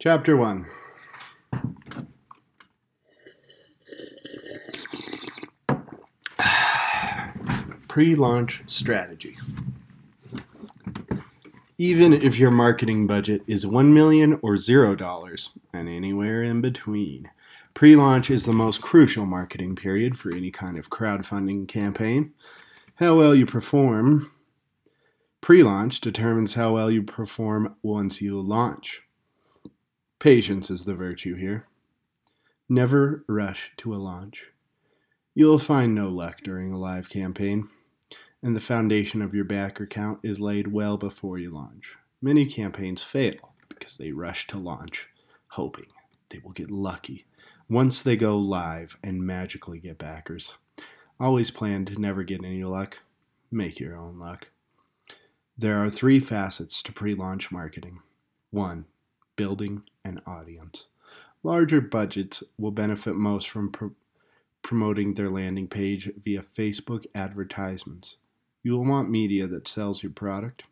Chapter 1 Pre launch strategy. Even if your marketing budget is 1 million or $0 and anywhere in between, pre launch is the most crucial marketing period for any kind of crowdfunding campaign. How well you perform pre launch determines how well you perform once you launch. Patience is the virtue here. Never rush to a launch. You'll find no luck during a live campaign, and the foundation of your backer count is laid well before you launch. Many campaigns fail because they rush to launch, hoping they will get lucky once they go live and magically get backers. Always plan to never get any luck. Make your own luck. There are three facets to pre launch marketing. One, building an audience. Larger budgets will benefit most from pro- promoting their landing page via Facebook advertisements. You will want media that sells your product,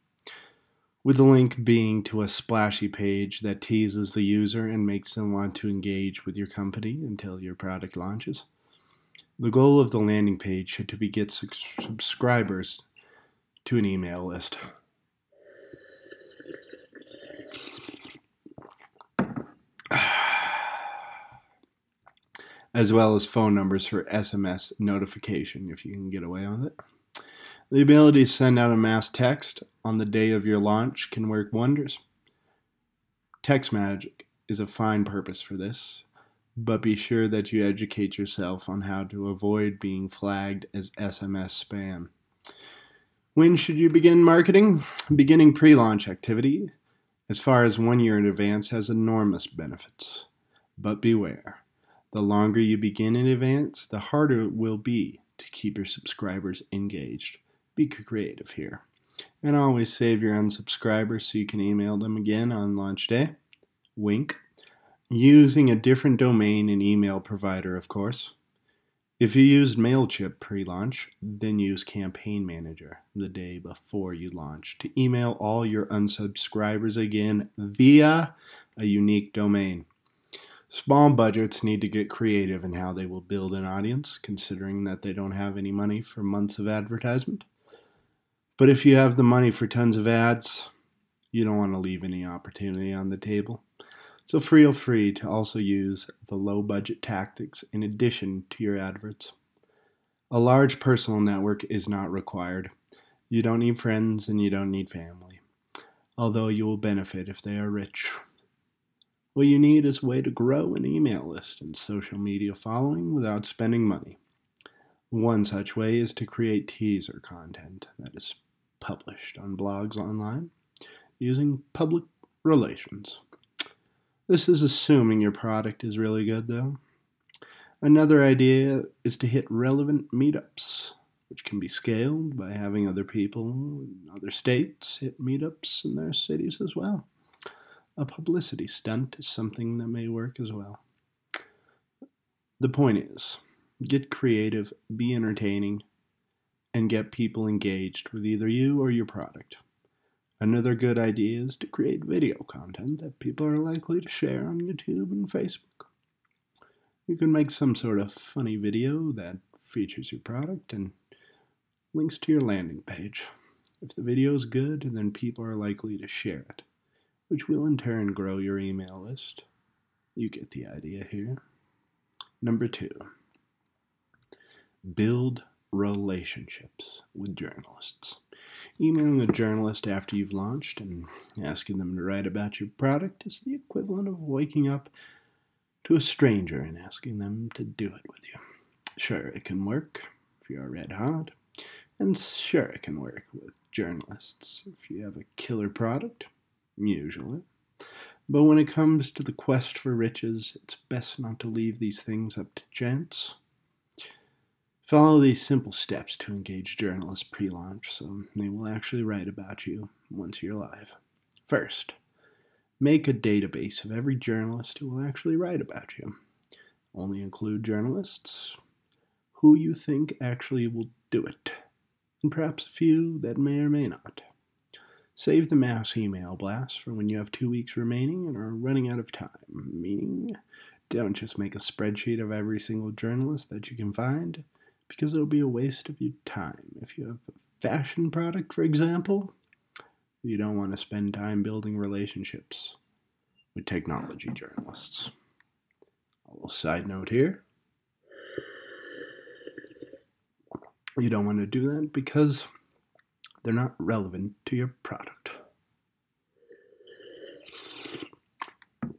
with the link being to a splashy page that teases the user and makes them want to engage with your company until your product launches. The goal of the landing page should be to get subscribers to an email list. As well as phone numbers for SMS notification if you can get away with it. The ability to send out a mass text on the day of your launch can work wonders. TextMagic is a fine purpose for this, but be sure that you educate yourself on how to avoid being flagged as SMS spam. When should you begin marketing? Beginning pre launch activity, as far as one year in advance, has enormous benefits. But beware the longer you begin in advance, the harder it will be to keep your subscribers engaged. Be creative here. And always save your unsubscribers so you can email them again on launch day. Wink. Using a different domain and email provider, of course. If you used MailChimp pre launch, then use Campaign Manager the day before you launch to email all your unsubscribers again via a unique domain. Small budgets need to get creative in how they will build an audience, considering that they don't have any money for months of advertisement. But if you have the money for tons of ads, you don't want to leave any opportunity on the table. So feel free to also use the low budget tactics in addition to your adverts. A large personal network is not required. You don't need friends and you don't need family, although you will benefit if they are rich. What you need is a way to grow an email list and social media following without spending money. One such way is to create teaser content that is published on blogs online using public relations. This is assuming your product is really good, though. Another idea is to hit relevant meetups, which can be scaled by having other people in other states hit meetups in their cities as well a publicity stunt is something that may work as well. The point is get creative, be entertaining, and get people engaged with either you or your product. Another good idea is to create video content that people are likely to share on YouTube and Facebook. You can make some sort of funny video that features your product and links to your landing page. If the video is good, then people are likely to share it which will in turn grow your email list. You get the idea here. Number two, build relationships with journalists. Emailing a journalist after you've launched and asking them to write about your product is the equivalent of waking up to a stranger and asking them to do it with you. Sure, it can work if you're red hot, and sure, it can work with journalists if you have a killer product usually. But when it comes to the quest for riches, it's best not to leave these things up to chance. Follow these simple steps to engage journalists pre launch so they will actually write about you once you're live. First, make a database of every journalist who will actually write about you. Only include journalists who you think actually will do it, and perhaps a few that may or may not. Save the mass email blast for when you have two weeks remaining and are running out of time. Meaning, don't just make a spreadsheet of every single journalist that you can find, because it'll be a waste of your time. If you have a fashion product, for example, you don't want to spend time building relationships with technology journalists. A little side note here. You don't want to do that because they're not relevant to your product.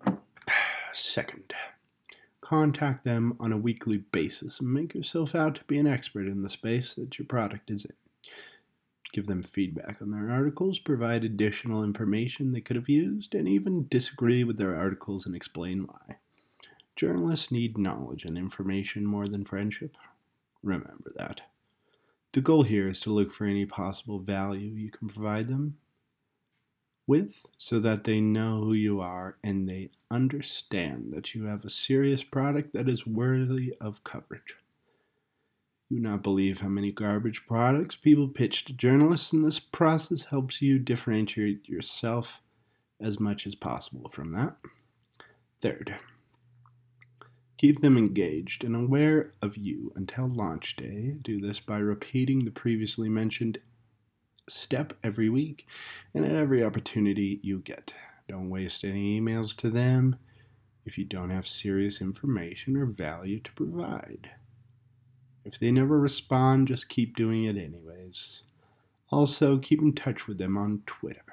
Second, contact them on a weekly basis and make yourself out to be an expert in the space that your product is in. Give them feedback on their articles, provide additional information they could have used, and even disagree with their articles and explain why. Journalists need knowledge and information more than friendship. Remember that. The goal here is to look for any possible value you can provide them with so that they know who you are and they understand that you have a serious product that is worthy of coverage. You not believe how many garbage products people pitch to journalists, and this process helps you differentiate yourself as much as possible from that. Third, Keep them engaged and aware of you until launch day. Do this by repeating the previously mentioned step every week and at every opportunity you get. Don't waste any emails to them if you don't have serious information or value to provide. If they never respond, just keep doing it anyways. Also, keep in touch with them on Twitter.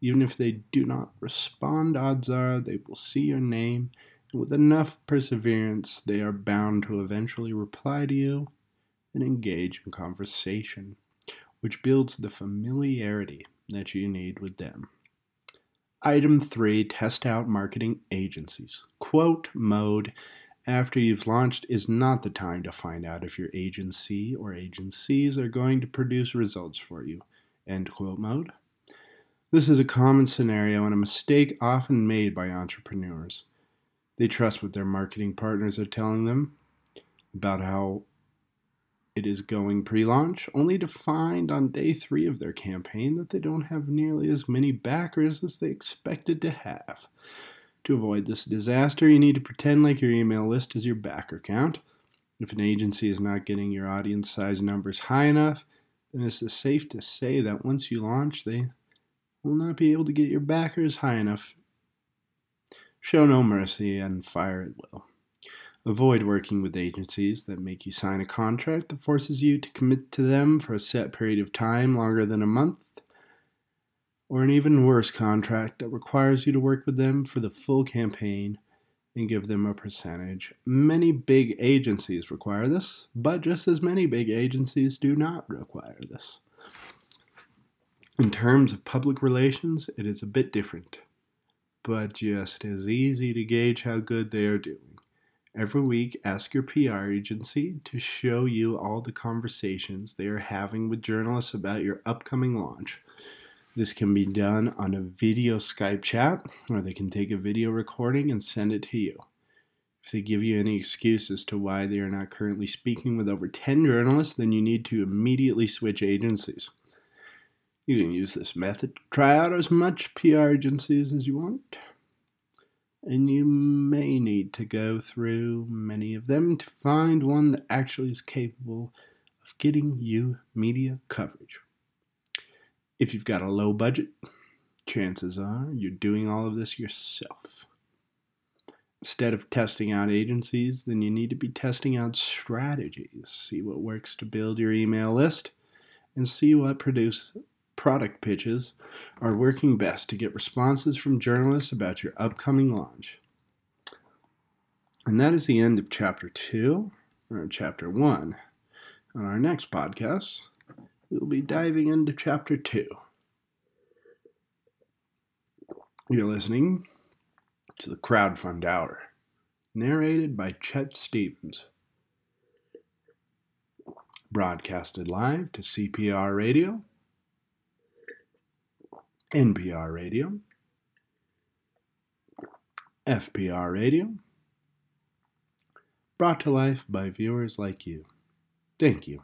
Even if they do not respond, odds are they will see your name with enough perseverance, they are bound to eventually reply to you and engage in conversation, which builds the familiarity that you need with them. Item 3 Test out marketing agencies. Quote mode after you've launched is not the time to find out if your agency or agencies are going to produce results for you. End quote mode. This is a common scenario and a mistake often made by entrepreneurs. They trust what their marketing partners are telling them about how it is going pre launch, only to find on day three of their campaign that they don't have nearly as many backers as they expected to have. To avoid this disaster, you need to pretend like your email list is your backer count. If an agency is not getting your audience size numbers high enough, then it's safe to say that once you launch, they will not be able to get your backers high enough Show no mercy and fire at will. Avoid working with agencies that make you sign a contract that forces you to commit to them for a set period of time longer than a month, or an even worse contract that requires you to work with them for the full campaign and give them a percentage. Many big agencies require this, but just as many big agencies do not require this. In terms of public relations, it is a bit different but just as easy to gauge how good they are doing. Every week, ask your PR agency to show you all the conversations they are having with journalists about your upcoming launch. This can be done on a video Skype chat, or they can take a video recording and send it to you. If they give you any excuse as to why they are not currently speaking with over 10 journalists, then you need to immediately switch agencies. You can use this method to try out as much PR agencies as you want. And you may need to go through many of them to find one that actually is capable of getting you media coverage. If you've got a low budget, chances are you're doing all of this yourself. Instead of testing out agencies, then you need to be testing out strategies. See what works to build your email list and see what produce, product pitches are working best to get responses from journalists about your upcoming launch. And that is the end of chapter two, or chapter one. On our next podcast, we'll be diving into chapter two. You're listening to the Crowdfund Hour, narrated by Chet Stevens. Broadcasted live to CPR Radio NPR Radio, FPR Radio, brought to life by viewers like you. Thank you.